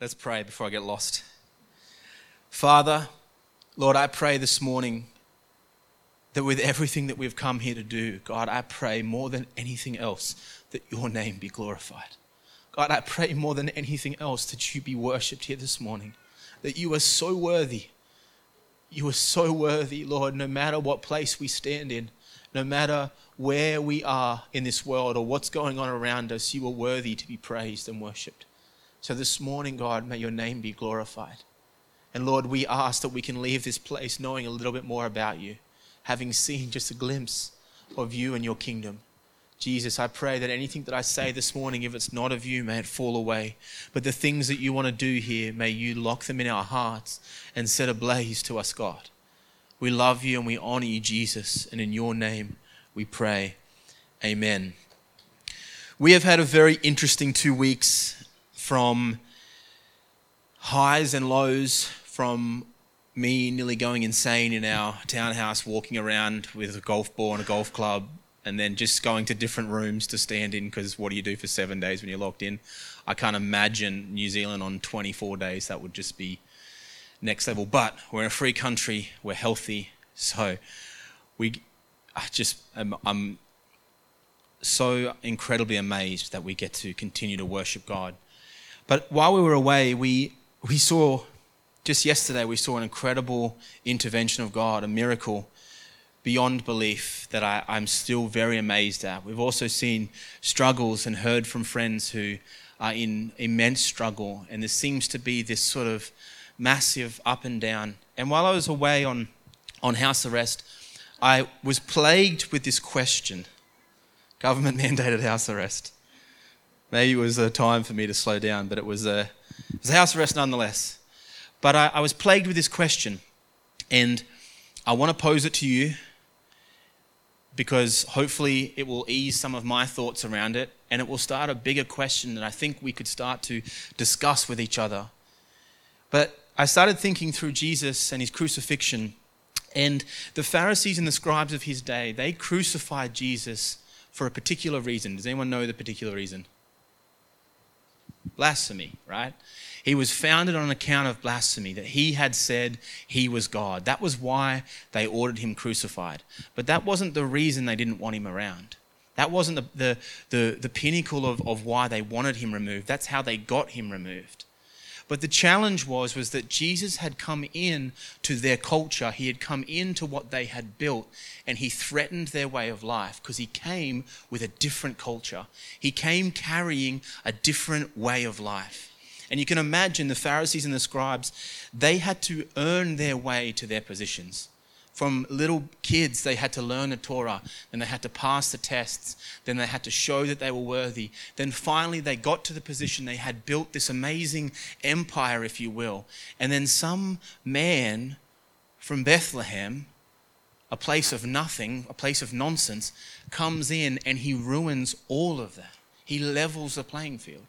Let's pray before I get lost. Father, Lord, I pray this morning that with everything that we've come here to do, God, I pray more than anything else that your name be glorified. God, I pray more than anything else that you be worshipped here this morning, that you are so worthy. You are so worthy, Lord, no matter what place we stand in, no matter where we are in this world or what's going on around us, you are worthy to be praised and worshipped. So this morning, God, may your name be glorified. And Lord, we ask that we can leave this place knowing a little bit more about you, having seen just a glimpse of you and your kingdom. Jesus, I pray that anything that I say this morning, if it's not of you, may it fall away. But the things that you want to do here, may you lock them in our hearts and set ablaze to us, God. We love you and we honor you, Jesus. And in your name we pray. Amen. We have had a very interesting two weeks from highs and lows, from me nearly going insane in our townhouse, walking around with a golf ball and a golf club, and then just going to different rooms to stand in because what do you do for seven days when you're locked in? I can't imagine New Zealand on 24 days. That would just be next level. But we're in a free country, we're healthy, so we I just I'm, I'm so incredibly amazed that we get to continue to worship God. But while we were away, we we saw just yesterday we saw an incredible intervention of God, a miracle beyond belief that I, I'm still very amazed at. We've also seen struggles and heard from friends who are in immense struggle, and there seems to be this sort of massive up and down. And while I was away on, on house arrest, I was plagued with this question government mandated house arrest. Maybe it was a time for me to slow down, but it was a, it was a house arrest nonetheless. But I, I was plagued with this question, and I want to pose it to you because hopefully it will ease some of my thoughts around it and it will start a bigger question that I think we could start to discuss with each other. But I started thinking through Jesus and his crucifixion, and the Pharisees and the scribes of his day, they crucified Jesus for a particular reason. Does anyone know the particular reason? Blasphemy, right? He was founded on account of blasphemy, that he had said he was God. That was why they ordered him crucified. But that wasn't the reason they didn't want him around. That wasn't the, the, the, the pinnacle of, of why they wanted him removed. That's how they got him removed. But the challenge was, was that Jesus had come in to their culture. He had come into what they had built and he threatened their way of life because he came with a different culture. He came carrying a different way of life. And you can imagine the Pharisees and the scribes, they had to earn their way to their positions. From little kids, they had to learn the Torah, then they had to pass the tests, then they had to show that they were worthy. Then finally, they got to the position they had built this amazing empire, if you will. And then some man from Bethlehem, a place of nothing, a place of nonsense, comes in and he ruins all of that. He levels the playing field.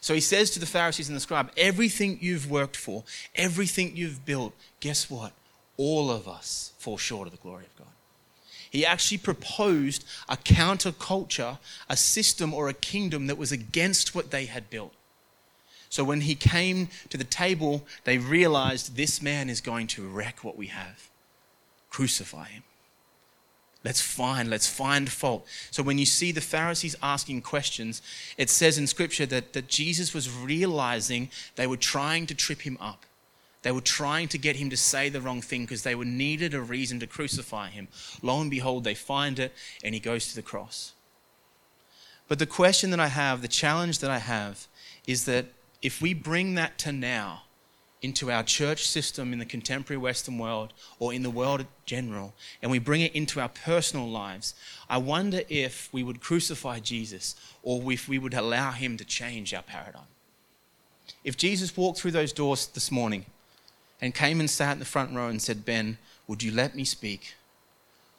So he says to the Pharisees and the scribe, everything you've worked for, everything you've built, guess what? All of us fall short of the glory of God. He actually proposed a counterculture, a system or a kingdom that was against what they had built. So when he came to the table, they realized this man is going to wreck what we have. Crucify him. Let's find, let's find fault. So when you see the Pharisees asking questions, it says in Scripture that, that Jesus was realizing they were trying to trip him up. They were trying to get him to say the wrong thing because they were needed a reason to crucify him. Lo and behold, they find it and he goes to the cross. But the question that I have, the challenge that I have, is that if we bring that to now, into our church system in the contemporary Western world or in the world in general, and we bring it into our personal lives, I wonder if we would crucify Jesus or if we would allow him to change our paradigm. If Jesus walked through those doors this morning and came and sat in the front row and said, Ben, would you let me speak?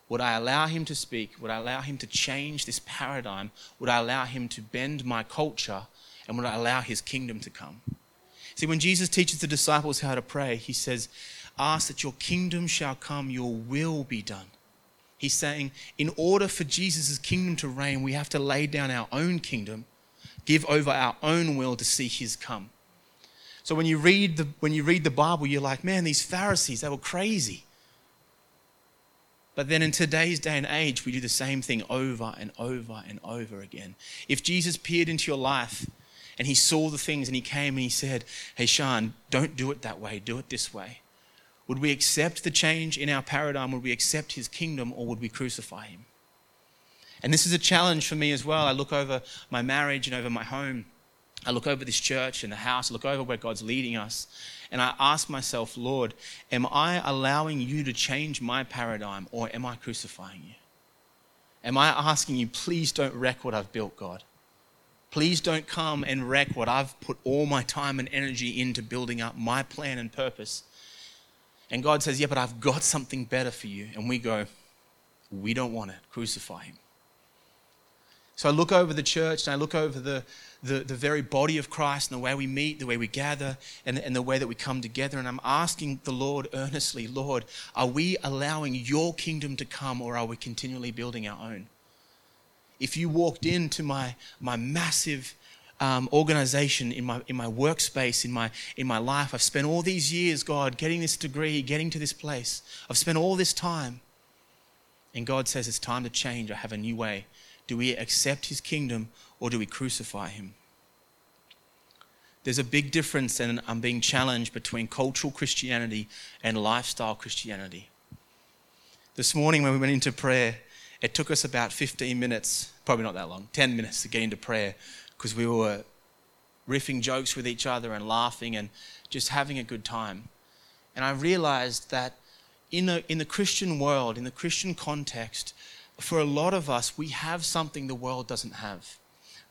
Would I allow him to speak? Would I allow him to change this paradigm? Would I allow him to bend my culture? And would I allow his kingdom to come? See, when Jesus teaches the disciples how to pray, he says, Ask that your kingdom shall come, your will be done. He's saying, in order for Jesus' kingdom to reign, we have to lay down our own kingdom, give over our own will to see his come. So when you read the, when you read the Bible, you're like, man, these Pharisees, they were crazy. But then in today's day and age, we do the same thing over and over and over again. If Jesus peered into your life and he saw the things and he came and he said, Hey, Sean, don't do it that way, do it this way. Would we accept the change in our paradigm? Would we accept his kingdom or would we crucify him? And this is a challenge for me as well. I look over my marriage and over my home. I look over this church and the house, I look over where God's leading us, and I ask myself, Lord, am I allowing you to change my paradigm or am I crucifying you? Am I asking you, please don't wreck what I've built, God? Please don't come and wreck what I've put all my time and energy into building up my plan and purpose. And God says, Yeah, but I've got something better for you. And we go, We don't want it. Crucify him. So I look over the church and I look over the, the, the very body of Christ and the way we meet, the way we gather, and, and the way that we come together. And I'm asking the Lord earnestly, Lord, are we allowing your kingdom to come or are we continually building our own? If you walked into my, my massive um, organization in my, in my workspace, in my, in my life, I've spent all these years, God, getting this degree, getting to this place. I've spent all this time. And God says it's time to change. I have a new way do we accept his kingdom or do we crucify him? There's a big difference, and I'm um, being challenged between cultural Christianity and lifestyle Christianity. This morning, when we went into prayer, it took us about 15 minutes, probably not that long, 10 minutes to get into prayer because we were riffing jokes with each other and laughing and just having a good time. And I realized that in, a, in the Christian world, in the Christian context, for a lot of us, we have something the world doesn't have.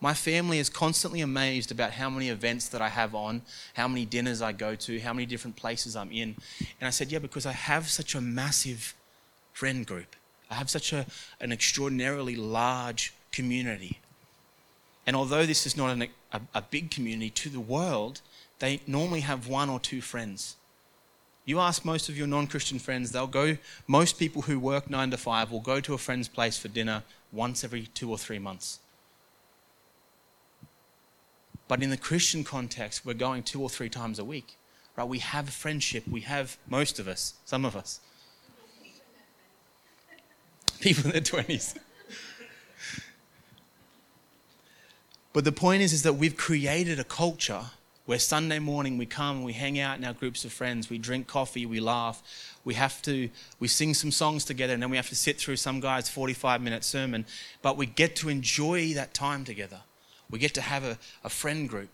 My family is constantly amazed about how many events that I have on, how many dinners I go to, how many different places I'm in. And I said, Yeah, because I have such a massive friend group. I have such a, an extraordinarily large community. And although this is not an, a, a big community to the world, they normally have one or two friends. You ask most of your non Christian friends, they'll go, most people who work nine to five will go to a friend's place for dinner once every two or three months. But in the Christian context, we're going two or three times a week. Right? We have friendship. We have, most of us, some of us. People in their 20s. but the point is, is that we've created a culture where Sunday morning we come, and we hang out in our groups of friends, we drink coffee, we laugh, we have to, we sing some songs together, and then we have to sit through some guy's 45 minute sermon. But we get to enjoy that time together. We get to have a, a friend group.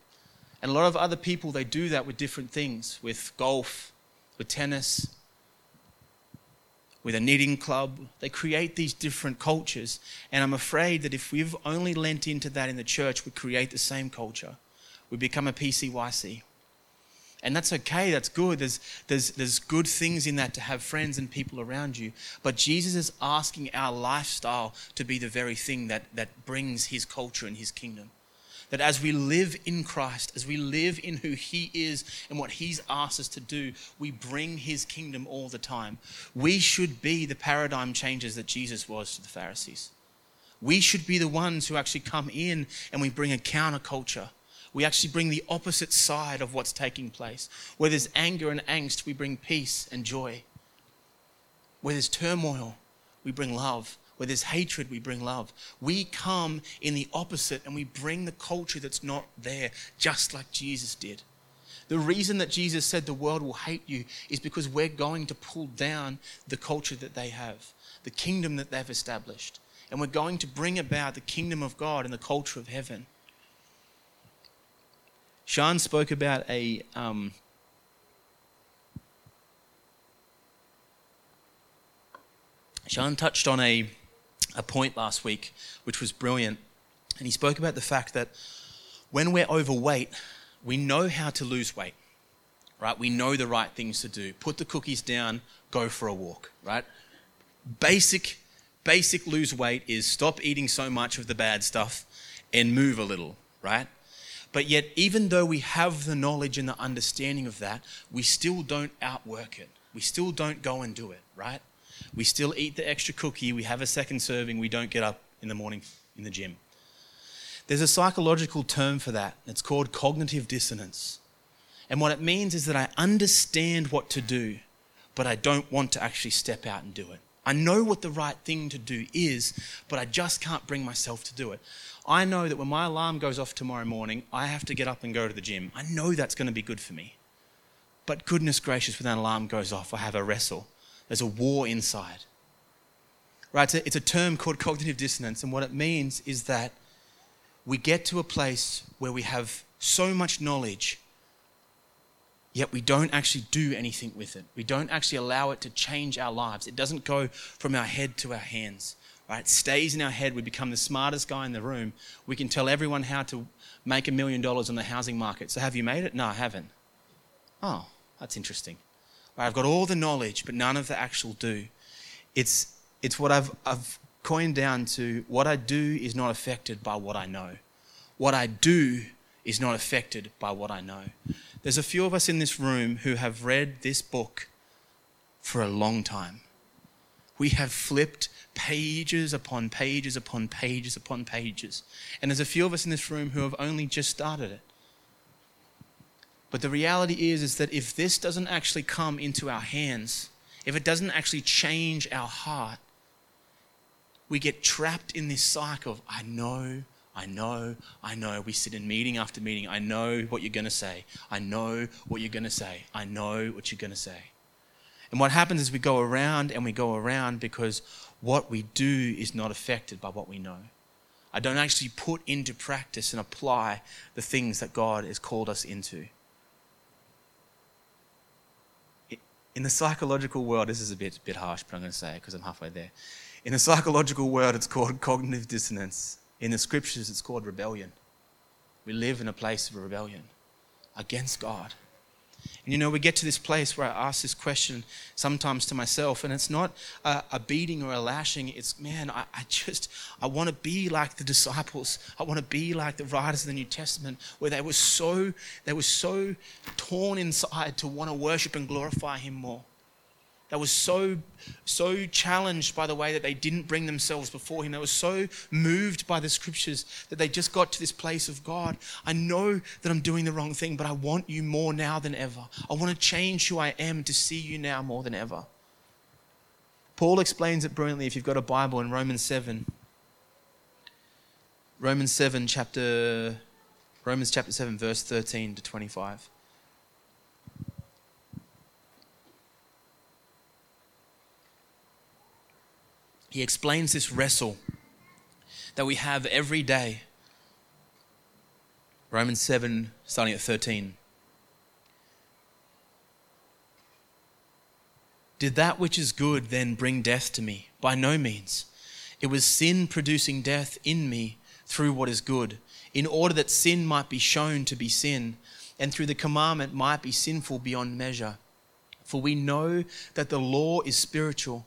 And a lot of other people, they do that with different things, with golf, with tennis, with a knitting club. They create these different cultures. And I'm afraid that if we've only lent into that in the church, we create the same culture we become a PCYC. And that's okay, that's good. There's, there's, there's good things in that to have friends and people around you. But Jesus is asking our lifestyle to be the very thing that, that brings his culture and his kingdom. That as we live in Christ, as we live in who he is and what he's asked us to do, we bring his kingdom all the time. We should be the paradigm changers that Jesus was to the Pharisees. We should be the ones who actually come in and we bring a counterculture we actually bring the opposite side of what's taking place. Where there's anger and angst, we bring peace and joy. Where there's turmoil, we bring love. Where there's hatred, we bring love. We come in the opposite and we bring the culture that's not there, just like Jesus did. The reason that Jesus said the world will hate you is because we're going to pull down the culture that they have, the kingdom that they've established. And we're going to bring about the kingdom of God and the culture of heaven. Sean spoke about a. Um, Sean touched on a, a point last week, which was brilliant. And he spoke about the fact that when we're overweight, we know how to lose weight, right? We know the right things to do. Put the cookies down, go for a walk, right? Basic, basic lose weight is stop eating so much of the bad stuff and move a little, right? But yet, even though we have the knowledge and the understanding of that, we still don't outwork it. We still don't go and do it, right? We still eat the extra cookie, we have a second serving, we don't get up in the morning in the gym. There's a psychological term for that. It's called cognitive dissonance. And what it means is that I understand what to do, but I don't want to actually step out and do it. I know what the right thing to do is, but I just can't bring myself to do it. I know that when my alarm goes off tomorrow morning, I have to get up and go to the gym. I know that's going to be good for me. But goodness gracious, when that alarm goes off, I have a wrestle. There's a war inside. Right? It's a, it's a term called cognitive dissonance, and what it means is that we get to a place where we have so much knowledge, yet we don't actually do anything with it. We don't actually allow it to change our lives. It doesn't go from our head to our hands. Right? It stays in our head. We become the smartest guy in the room. We can tell everyone how to make a million dollars on the housing market. So have you made it? No, I haven't. Oh, that's interesting. Right, I've got all the knowledge, but none of the actual do. It's, it's what I've, I've coined down to what I do is not affected by what I know. What I do is not affected by what I know. There's a few of us in this room who have read this book for a long time. We have flipped pages upon pages upon pages upon pages. And there's a few of us in this room who have only just started it. But the reality is, is that if this doesn't actually come into our hands, if it doesn't actually change our heart, we get trapped in this cycle of, I know, I know, I know. We sit in meeting after meeting. I know what you're going to say. I know what you're going to say. I know what you're going to say. And what happens is we go around and we go around because what we do is not affected by what we know. I don't actually put into practice and apply the things that God has called us into. In the psychological world, this is a bit, bit harsh, but I'm going to say it because I'm halfway there. In the psychological world, it's called cognitive dissonance. In the scriptures, it's called rebellion. We live in a place of rebellion against God. And you know, we get to this place where I ask this question sometimes to myself, and it's not a, a beating or a lashing. It's, man, I, I just, I want to be like the disciples. I want to be like the writers of the New Testament, where they were so, they were so torn inside to want to worship and glorify Him more that was so so challenged by the way that they didn't bring themselves before him. They were so moved by the scriptures that they just got to this place of god. I know that i'm doing the wrong thing but i want you more now than ever. I want to change who i am to see you now more than ever. Paul explains it brilliantly if you've got a bible in romans 7 romans 7 chapter romans chapter 7 verse 13 to 25 he explains this wrestle that we have every day. Romans 7, starting at 13. Did that which is good then bring death to me? By no means. It was sin producing death in me through what is good, in order that sin might be shown to be sin, and through the commandment might be sinful beyond measure. For we know that the law is spiritual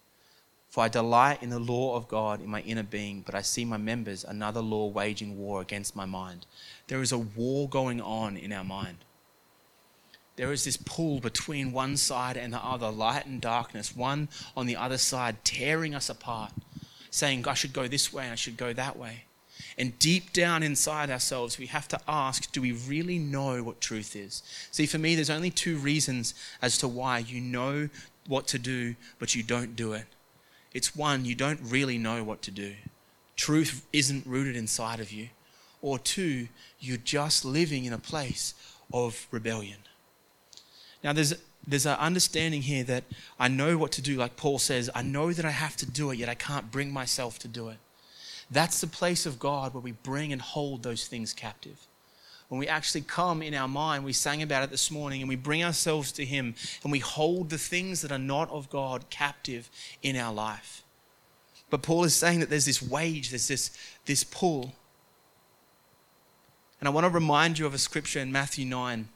For I delight in the law of God in my inner being, but I see my members another law waging war against my mind. There is a war going on in our mind. There is this pull between one side and the other, light and darkness, one on the other side tearing us apart, saying, I should go this way I should go that way. And deep down inside ourselves, we have to ask do we really know what truth is? See, for me, there's only two reasons as to why you know what to do, but you don't do it. It's one, you don't really know what to do. Truth isn't rooted inside of you. Or two, you're just living in a place of rebellion. Now, there's, there's an understanding here that I know what to do, like Paul says, I know that I have to do it, yet I can't bring myself to do it. That's the place of God where we bring and hold those things captive. When we actually come in our mind, we sang about it this morning, and we bring ourselves to Him and we hold the things that are not of God captive in our life. But Paul is saying that there's this wage, there's this, this pull. And I want to remind you of a scripture in Matthew 9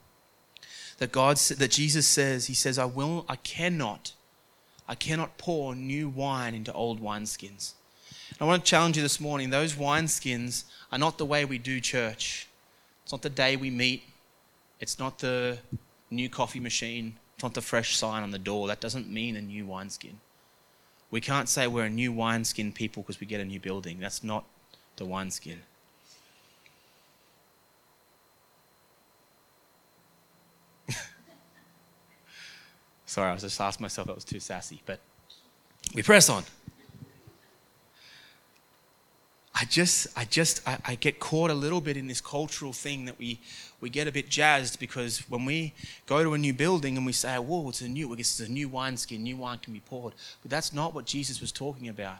that God that Jesus says, He says, I will, I cannot, I cannot pour new wine into old wineskins. I want to challenge you this morning those wineskins are not the way we do church. It's not the day we meet. It's not the new coffee machine. It's not the fresh sign on the door. That doesn't mean a new wineskin. We can't say we're a new wineskin people because we get a new building. That's not the wineskin. Sorry, I was just asking myself that was too sassy, but we press on. I just, I just, I, I, get caught a little bit in this cultural thing that we, we get a bit jazzed because when we go to a new building and we say, whoa, it's a new, it's a new wineskin, new wine can be poured. But that's not what Jesus was talking about.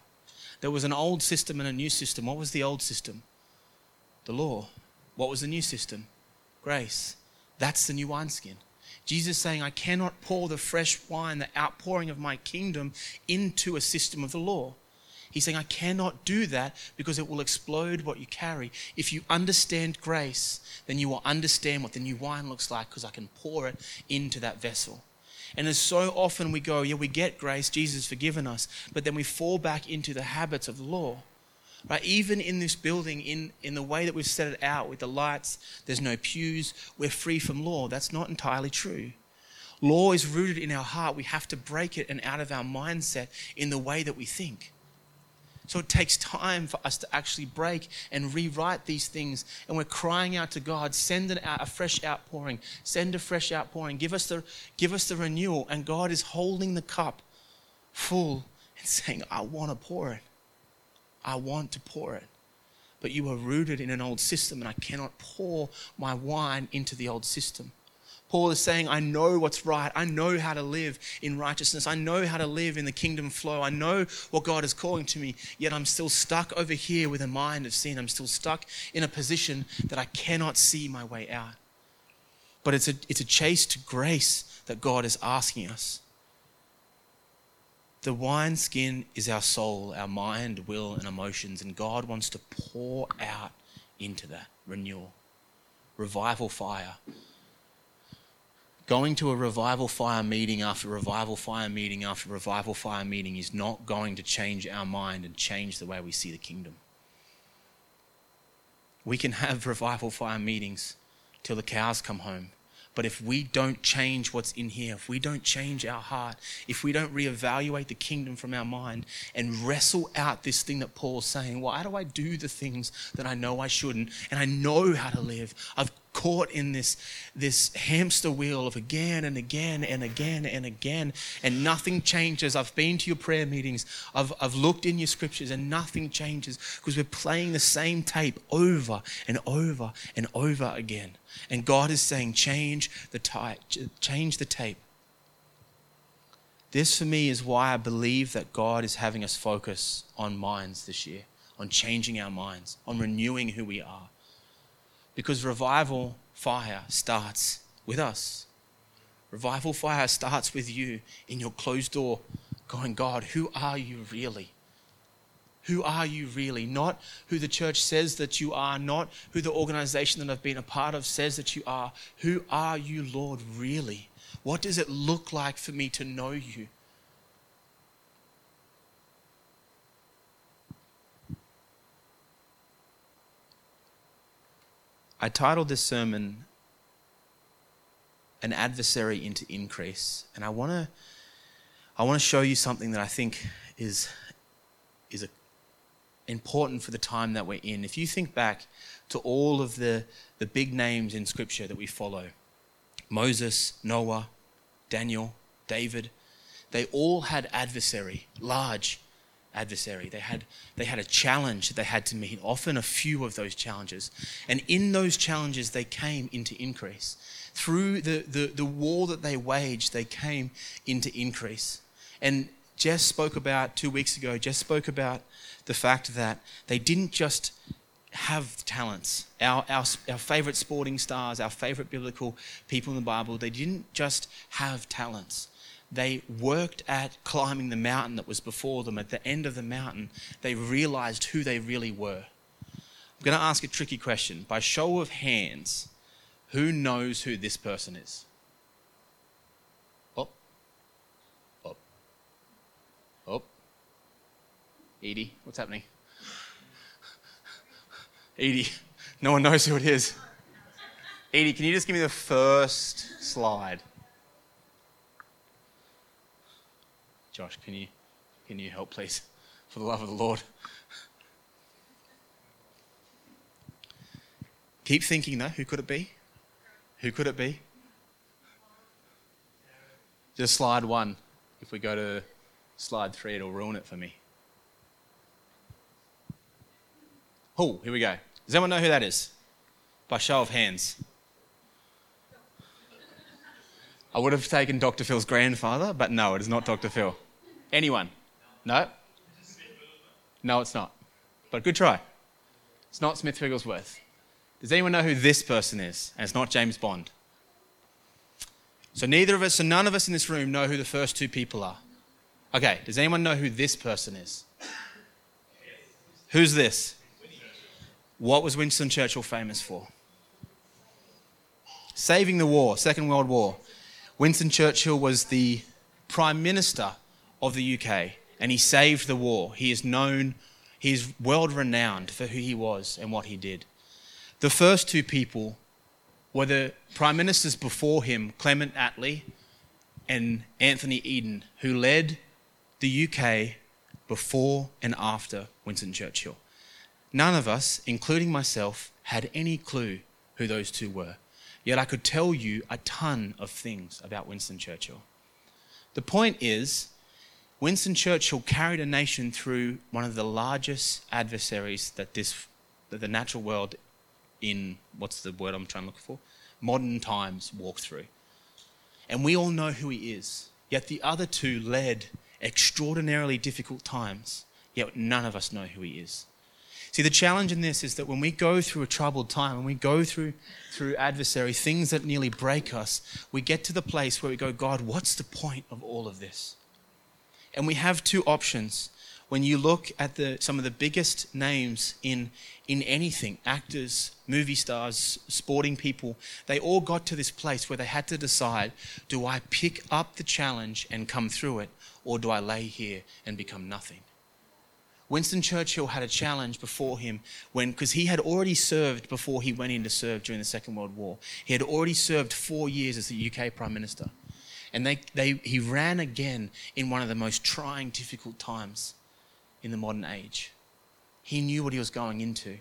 There was an old system and a new system. What was the old system? The law. What was the new system? Grace. That's the new wineskin. Jesus saying, I cannot pour the fresh wine, the outpouring of my kingdom, into a system of the law. He's saying, I cannot do that because it will explode what you carry. If you understand grace, then you will understand what the new wine looks like because I can pour it into that vessel. And as so often we go, yeah, we get grace, Jesus has forgiven us, but then we fall back into the habits of law. Right? Even in this building, in, in the way that we've set it out with the lights, there's no pews, we're free from law. That's not entirely true. Law is rooted in our heart. We have to break it and out of our mindset in the way that we think. So it takes time for us to actually break and rewrite these things. And we're crying out to God, send an out, a fresh outpouring, send a fresh outpouring, give us, the, give us the renewal. And God is holding the cup full and saying, I want to pour it. I want to pour it. But you are rooted in an old system, and I cannot pour my wine into the old system. Paul is saying, I know what's right. I know how to live in righteousness. I know how to live in the kingdom flow. I know what God is calling to me, yet I'm still stuck over here with a mind of sin. I'm still stuck in a position that I cannot see my way out. But it's a, it's a chase to grace that God is asking us. The wineskin is our soul, our mind, will, and emotions, and God wants to pour out into that renewal, revival fire Going to a revival fire meeting after revival fire meeting after revival fire meeting is not going to change our mind and change the way we see the kingdom. We can have revival fire meetings till the cows come home. But if we don't change what's in here, if we don't change our heart, if we don't reevaluate the kingdom from our mind and wrestle out this thing that Paul's saying, why do I do the things that I know I shouldn't? And I know how to live. I've caught in this, this hamster wheel of again and again and again and again, and nothing changes. I've been to your prayer meetings, I've, I've looked in your scriptures, and nothing changes because we're playing the same tape over and over and over again. And God is saying, change the type, change the tape. This for me is why I believe that God is having us focus on minds this year, on changing our minds, on renewing who we are. Because revival fire starts with us. Revival fire starts with you in your closed door, going, God, who are you really? Who are you really? Not who the church says that you are, not who the organization that I've been a part of says that you are. Who are you, Lord, really? What does it look like for me to know you? I titled this sermon An Adversary into Increase, and I want to I want to show you something that I think is is a important for the time that we're in. If you think back to all of the, the big names in Scripture that we follow Moses, Noah, Daniel, David they all had adversary, large adversary. They had, they had a challenge that they had to meet, often a few of those challenges. And in those challenges, they came into increase. Through the, the, the war that they waged, they came into increase. And Jess spoke about two weeks ago, Jess spoke about the fact that they didn't just have talents. Our, our, our favorite sporting stars, our favorite biblical people in the Bible, they didn't just have talents. They worked at climbing the mountain that was before them. At the end of the mountain, they realized who they really were. I'm going to ask a tricky question. By show of hands, who knows who this person is? Oh, oh, oh, Edie, what's happening? Edie, no one knows who it is. Edie, can you just give me the first slide? Josh, can you, can you help, please? For the love of the Lord. Keep thinking, though. Who could it be? Who could it be? Just slide one. If we go to slide three, it'll ruin it for me. Oh, here we go. Does anyone know who that is? By show of hands. I would have taken Dr. Phil's grandfather, but no, it is not Dr. Phil. Anyone? No? No, it's not. But good try. It's not Smith Wigglesworth. Does anyone know who this person is? And it's not James Bond. So neither of us, so none of us in this room know who the first two people are. Okay, does anyone know who this person is? Who's this? What was Winston Churchill famous for? Saving the war, Second World War. Winston Churchill was the Prime Minister of the UK and he saved the war. He is known, he is world renowned for who he was and what he did. The first two people were the Prime Ministers before him, Clement Attlee and Anthony Eden, who led the UK before and after Winston Churchill. None of us, including myself, had any clue who those two were. Yet I could tell you a ton of things about Winston Churchill. The point is, Winston Churchill carried a nation through one of the largest adversaries that this that the natural world in what's the word I'm trying to look for? Modern times walk through. And we all know who he is. Yet the other two led extraordinarily difficult times, yet none of us know who he is. See, the challenge in this is that when we go through a troubled time, when we go through, through adversary, things that nearly break us, we get to the place where we go, God, what's the point of all of this? And we have two options. When you look at the, some of the biggest names in, in anything, actors, movie stars, sporting people, they all got to this place where they had to decide do I pick up the challenge and come through it, or do I lay here and become nothing? Winston Churchill had a challenge before him when, because he had already served before he went in to serve during the Second World War. He had already served four years as the UK Prime Minister. And they, they, he ran again in one of the most trying, difficult times in the modern age. He knew what he was going into,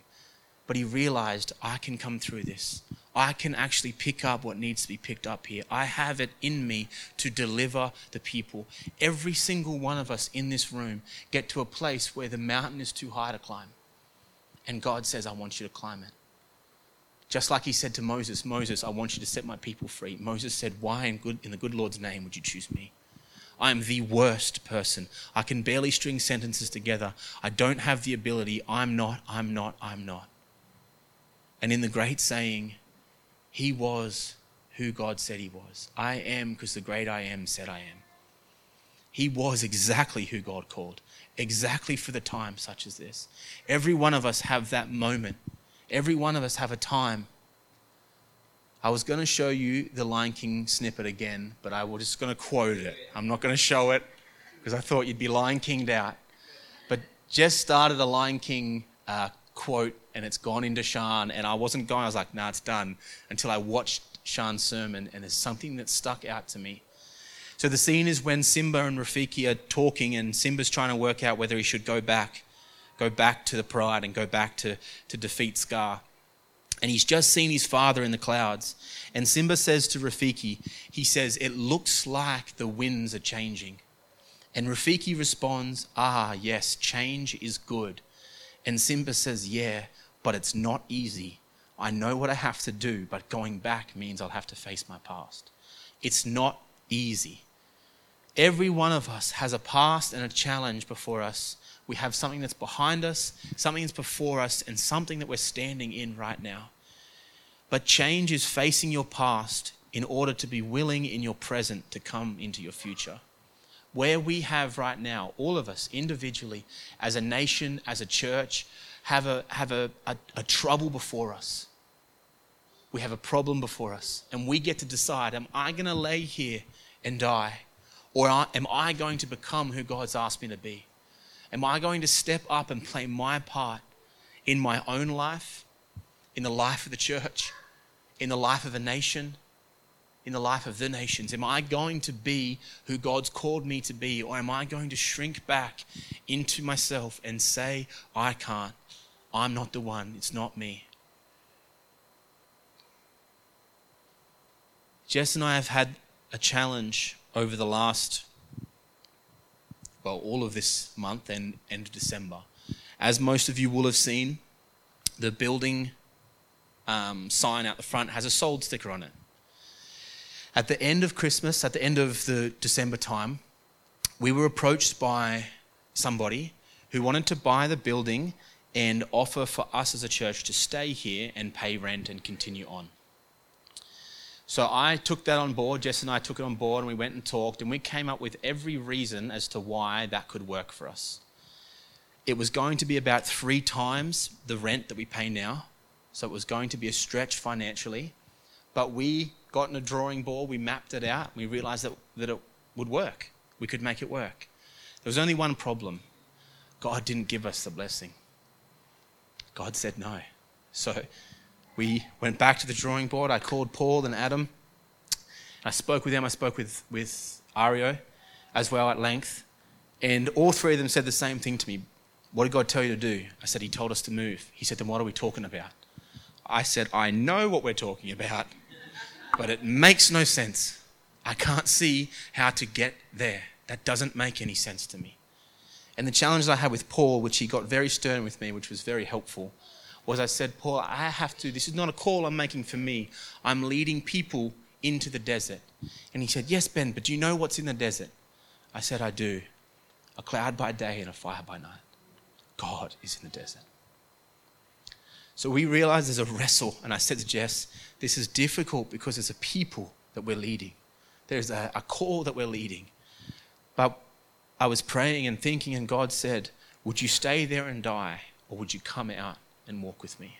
but he realized, I can come through this. I can actually pick up what needs to be picked up here. I have it in me to deliver the people. Every single one of us in this room get to a place where the mountain is too high to climb. And God says, I want you to climb it. Just like he said to Moses, Moses, I want you to set my people free. Moses said, Why in, good, in the good Lord's name would you choose me? I am the worst person. I can barely string sentences together. I don't have the ability. I'm not, I'm not, I'm not. And in the great saying, he was who God said he was. I am because the great I am said I am. He was exactly who God called, exactly for the time such as this. Every one of us have that moment. Every one of us have a time. I was going to show you the Lion King snippet again, but I was just going to quote it. I'm not going to show it because I thought you'd be Lion Kinged out. But just started a Lion King uh, quote and it's gone into Sean. And I wasn't going, I was like, nah, it's done until I watched Sean's sermon and there's something that stuck out to me. So the scene is when Simba and Rafiki are talking and Simba's trying to work out whether he should go back go back to the pride and go back to, to defeat Scar. And he's just seen his father in the clouds. And Simba says to Rafiki, he says, It looks like the winds are changing. And Rafiki responds, Ah, yes, change is good. And Simba says, Yeah, but it's not easy. I know what I have to do, but going back means I'll have to face my past. It's not easy. Every one of us has a past and a challenge before us. We have something that's behind us, something that's before us, and something that we're standing in right now. But change is facing your past in order to be willing in your present to come into your future. Where we have right now, all of us individually, as a nation, as a church, have a, have a, a, a trouble before us. We have a problem before us, and we get to decide am I going to lay here and die? Or uh, am I going to become who God's asked me to be? Am I going to step up and play my part in my own life, in the life of the church, in the life of a nation, in the life of the nations? Am I going to be who God's called me to be, or am I going to shrink back into myself and say, I can't? I'm not the one, it's not me. Jess and I have had a challenge over the last, well, all of this month and end December. As most of you will have seen, the building um, sign out the front has a sold sticker on it. At the end of Christmas, at the end of the December time, we were approached by somebody who wanted to buy the building and offer for us as a church to stay here and pay rent and continue on. So I took that on board. Jess and I took it on board, and we went and talked, and we came up with every reason as to why that could work for us. It was going to be about three times the rent that we pay now, so it was going to be a stretch financially. But we got in a drawing board, we mapped it out, we realized that, that it would work. We could make it work. There was only one problem God didn't give us the blessing. God said no. So we went back to the drawing board. I called Paul and Adam. I spoke with them. I spoke with, with Ario as well at length. And all three of them said the same thing to me. What did God tell you to do? I said, He told us to move. He said, Then what are we talking about? I said, I know what we're talking about, but it makes no sense. I can't see how to get there. That doesn't make any sense to me. And the challenge I had with Paul, which he got very stern with me, which was very helpful, was I said, Paul, I have to, this is not a call I'm making for me. I'm leading people into the desert. And he said, Yes, Ben, but do you know what's in the desert? I said, I do. A cloud by day and a fire by night. God is in the desert. So we realized there's a wrestle. And I said to Jess, This is difficult because it's a people that we're leading. There's a, a call that we're leading. But I was praying and thinking, and God said, Would you stay there and die, or would you come out and walk with me?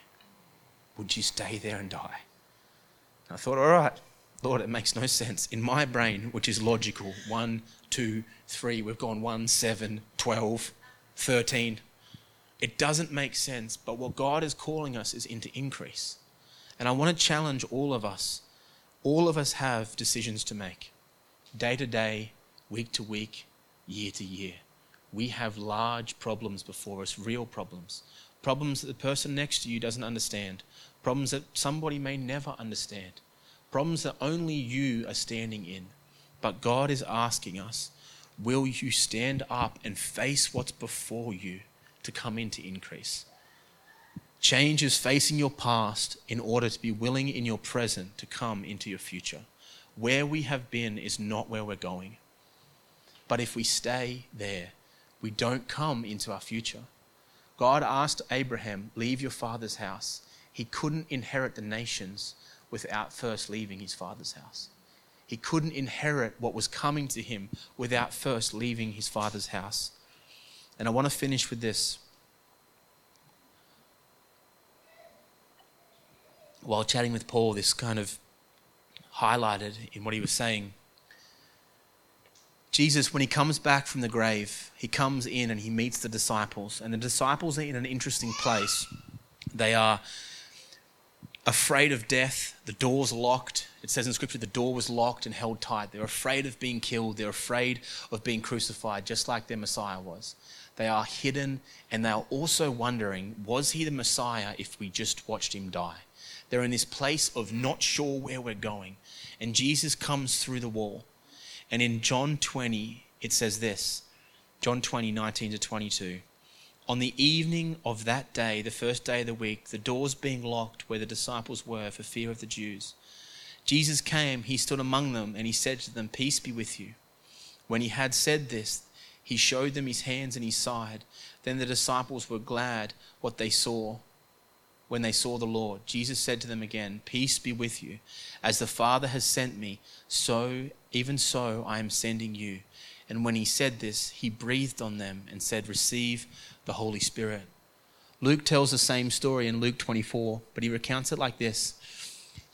Would you stay there and die? And I thought, all right, Lord, it makes no sense. In my brain, which is logical, one, two, three, we've gone one, seven, twelve, thirteen. It doesn't make sense, but what God is calling us is into increase. And I want to challenge all of us. All of us have decisions to make day to day, week to week, year to year. We have large problems before us, real problems problems that the person next to you doesn't understand, problems that somebody may never understand, problems that only you are standing in. But God is asking us, will you stand up and face what's before you to come into increase? Change is facing your past in order to be willing in your present to come into your future. Where we have been is not where we're going. But if we stay there, we don't come into our future. God asked Abraham, Leave your father's house. He couldn't inherit the nations without first leaving his father's house. He couldn't inherit what was coming to him without first leaving his father's house. And I want to finish with this. While chatting with Paul, this kind of highlighted in what he was saying. Jesus, when he comes back from the grave, he comes in and he meets the disciples. And the disciples are in an interesting place. They are afraid of death, the door's locked. It says in Scripture the door was locked and held tight. They're afraid of being killed, they're afraid of being crucified, just like their Messiah was. They are hidden and they are also wondering was he the Messiah if we just watched him die? They're in this place of not sure where we're going. And Jesus comes through the wall. And in John 20, it says this John 20, 19 to 22. On the evening of that day, the first day of the week, the doors being locked where the disciples were for fear of the Jews, Jesus came, he stood among them, and he said to them, Peace be with you. When he had said this, he showed them his hands and his side. Then the disciples were glad what they saw when they saw the Lord. Jesus said to them again, Peace be with you. As the Father has sent me, so even so I am sending you. And when he said this, he breathed on them and said, Receive the Holy Spirit. Luke tells the same story in Luke 24, but he recounts it like this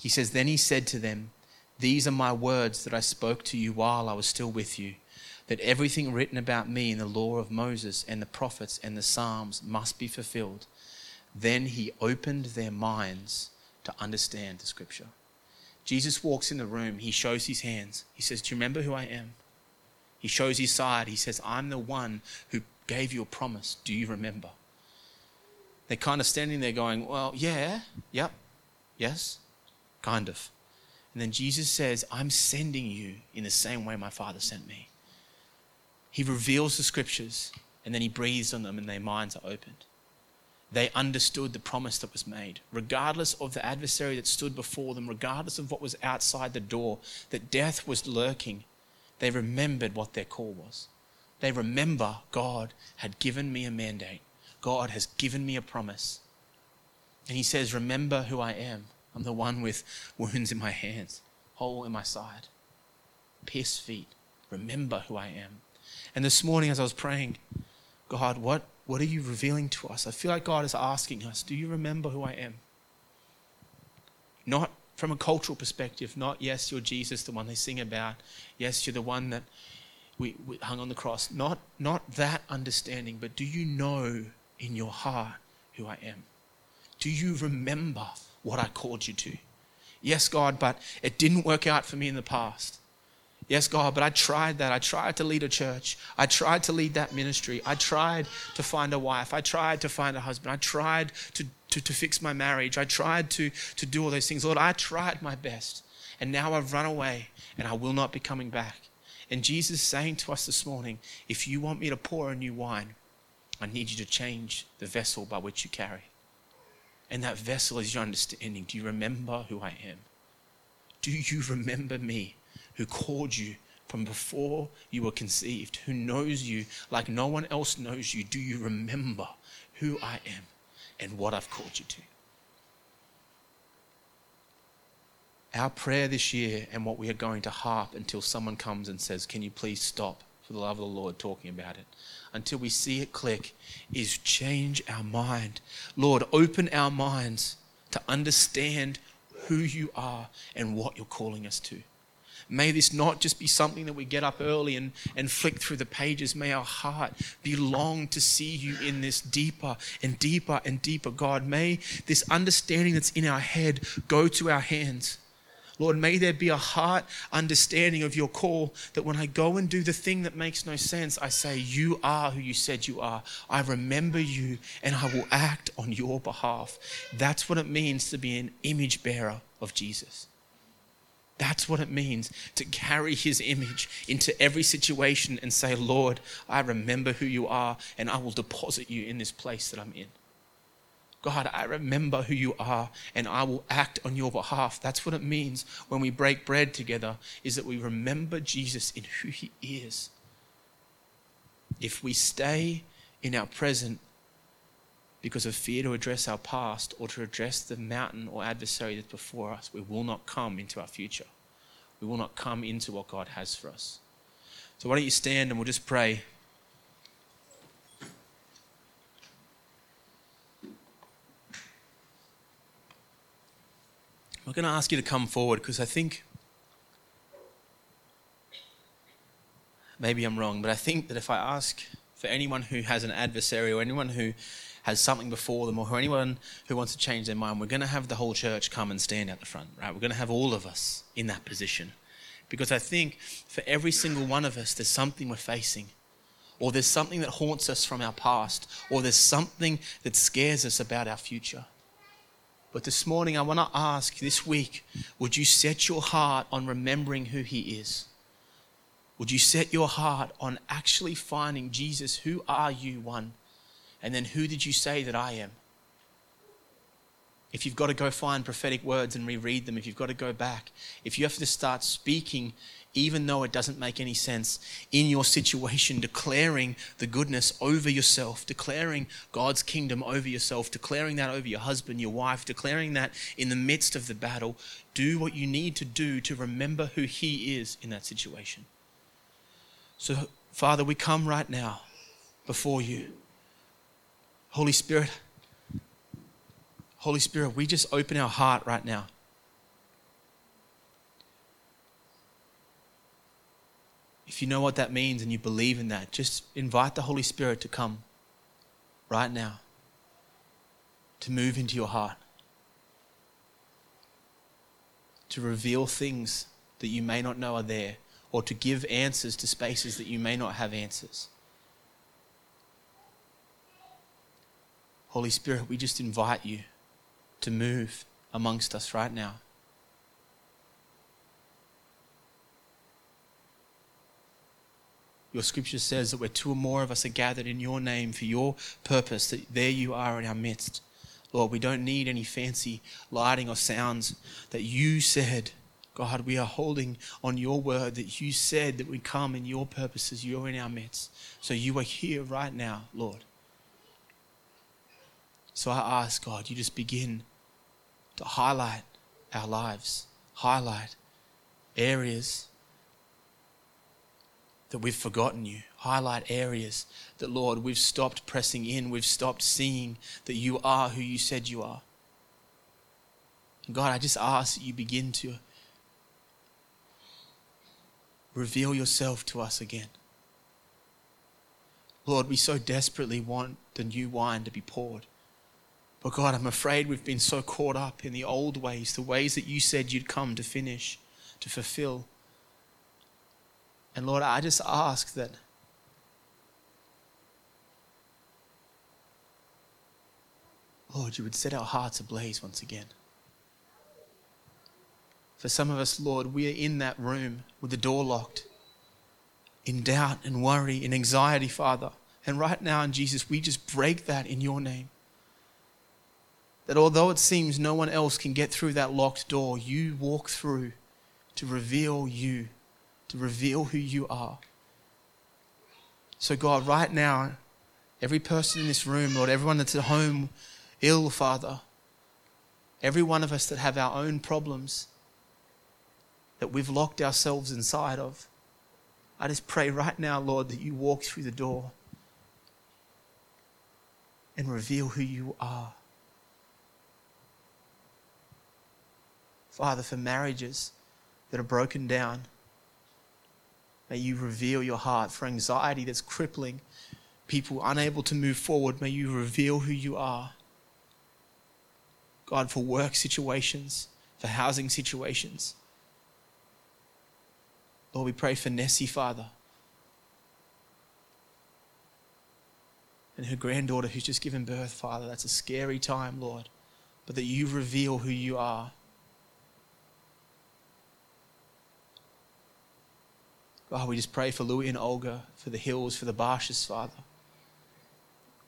he says, Then he said to them, These are my words that I spoke to you while I was still with you, that everything written about me in the law of Moses and the prophets and the Psalms must be fulfilled. Then he opened their minds to understand the scripture. Jesus walks in the room, he shows his hands. He says, Do you remember who I am? He shows his side. He says, I'm the one who gave you a promise. Do you remember? They're kind of standing there going, Well, yeah, yep, yes. Kind of. And then Jesus says, I'm sending you in the same way my Father sent me. He reveals the scriptures and then he breathes on them and their minds are opened. They understood the promise that was made, regardless of the adversary that stood before them, regardless of what was outside the door, that death was lurking. They remembered what their call was. They remember God had given me a mandate, God has given me a promise. And he says, Remember who I am. I'm the one with wounds in my hands, hole in my side, pierced feet. Remember who I am. And this morning, as I was praying, God, what, what are you revealing to us? I feel like God is asking us, Do you remember who I am? Not from a cultural perspective, not, yes, you're Jesus, the one they sing about. Yes, you're the one that we, we hung on the cross. Not, not that understanding, but do you know in your heart who I am? Do you remember what I called you to. Yes, God, but it didn't work out for me in the past. Yes, God, but I tried that. I tried to lead a church. I tried to lead that ministry. I tried to find a wife. I tried to find a husband. I tried to, to, to fix my marriage. I tried to, to do all those things. Lord, I tried my best. And now I've run away and I will not be coming back. And Jesus is saying to us this morning if you want me to pour a new wine, I need you to change the vessel by which you carry. And that vessel is your understanding. Do you remember who I am? Do you remember me who called you from before you were conceived, who knows you like no one else knows you? Do you remember who I am and what I've called you to? Our prayer this year and what we are going to harp until someone comes and says, Can you please stop for the love of the Lord talking about it? until we see it click is change our mind. Lord, open our minds to understand who you are and what you're calling us to. May this not just be something that we get up early and, and flick through the pages. May our heart be long to see you in this deeper and deeper and deeper, God. May this understanding that's in our head go to our hands. Lord, may there be a heart understanding of your call that when I go and do the thing that makes no sense, I say, You are who you said you are. I remember you and I will act on your behalf. That's what it means to be an image bearer of Jesus. That's what it means to carry his image into every situation and say, Lord, I remember who you are and I will deposit you in this place that I'm in. God, I remember who you are and I will act on your behalf. That's what it means when we break bread together, is that we remember Jesus in who he is. If we stay in our present because of fear to address our past or to address the mountain or adversary that's before us, we will not come into our future. We will not come into what God has for us. So, why don't you stand and we'll just pray. I'm going to ask you to come forward because I think maybe I'm wrong, but I think that if I ask for anyone who has an adversary or anyone who has something before them, or anyone who wants to change their mind, we're going to have the whole church come and stand out the front, right? We're going to have all of us in that position. Because I think for every single one of us, there's something we're facing, or there's something that haunts us from our past, or there's something that scares us about our future. But this morning, I want to ask this week would you set your heart on remembering who He is? Would you set your heart on actually finding Jesus, who are you, one? And then who did you say that I am? If you've got to go find prophetic words and reread them, if you've got to go back, if you have to start speaking, even though it doesn't make any sense, in your situation, declaring the goodness over yourself, declaring God's kingdom over yourself, declaring that over your husband, your wife, declaring that in the midst of the battle, do what you need to do to remember who He is in that situation. So, Father, we come right now before you. Holy Spirit, Holy Spirit, we just open our heart right now. If you know what that means and you believe in that, just invite the Holy Spirit to come right now to move into your heart, to reveal things that you may not know are there, or to give answers to spaces that you may not have answers. Holy Spirit, we just invite you to move amongst us right now. Your scripture says that where two or more of us are gathered in your name for your purpose, that there you are in our midst. Lord, we don't need any fancy lighting or sounds. That you said, God, we are holding on your word that you said that we come in your purposes, you're in our midst. So you are here right now, Lord. So I ask, God, you just begin to highlight our lives, highlight areas that we've forgotten you, highlight areas that, Lord, we've stopped pressing in, we've stopped seeing that you are who you said you are. And God, I just ask that you begin to reveal yourself to us again. Lord, we so desperately want the new wine to be poured. But God, I'm afraid we've been so caught up in the old ways, the ways that you said you'd come to finish, to fulfill. And Lord, I just ask that Lord, you would set our hearts ablaze once again. For some of us, Lord, we are in that room with the door locked, in doubt and worry and anxiety, Father. And right now, in Jesus, we just break that in your name that although it seems no one else can get through that locked door, you walk through to reveal you, to reveal who you are. So, God, right now, every person in this room, Lord, everyone that's at home ill, Father, every one of us that have our own problems that we've locked ourselves inside of, I just pray right now, Lord, that you walk through the door and reveal who you are. Father, for marriages that are broken down, may you reveal your heart. For anxiety that's crippling people unable to move forward, may you reveal who you are. God, for work situations, for housing situations. Lord, we pray for Nessie, Father, and her granddaughter who's just given birth, Father. That's a scary time, Lord, but that you reveal who you are. God, we just pray for Louis and Olga, for the hills, for the Barshes, Father.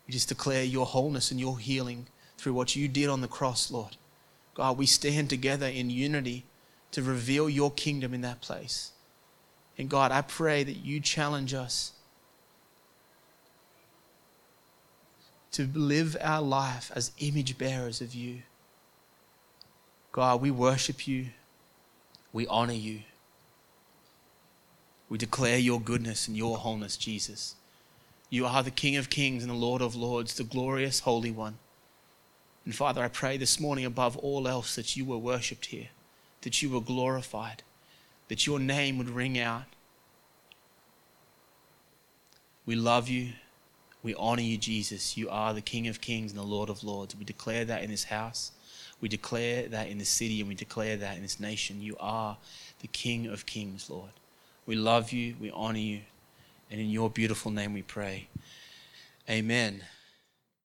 We just declare your wholeness and your healing through what you did on the cross, Lord. God, we stand together in unity to reveal your kingdom in that place. And God, I pray that you challenge us to live our life as image bearers of you. God, we worship you, we honor you. We declare your goodness and your wholeness, Jesus. You are the King of kings and the Lord of lords, the glorious Holy One. And Father, I pray this morning above all else that you were worshipped here, that you were glorified, that your name would ring out. We love you. We honor you, Jesus. You are the King of kings and the Lord of lords. We declare that in this house. We declare that in this city and we declare that in this nation. You are the King of kings, Lord. We love you, we honor you, and in your beautiful name we pray. Amen.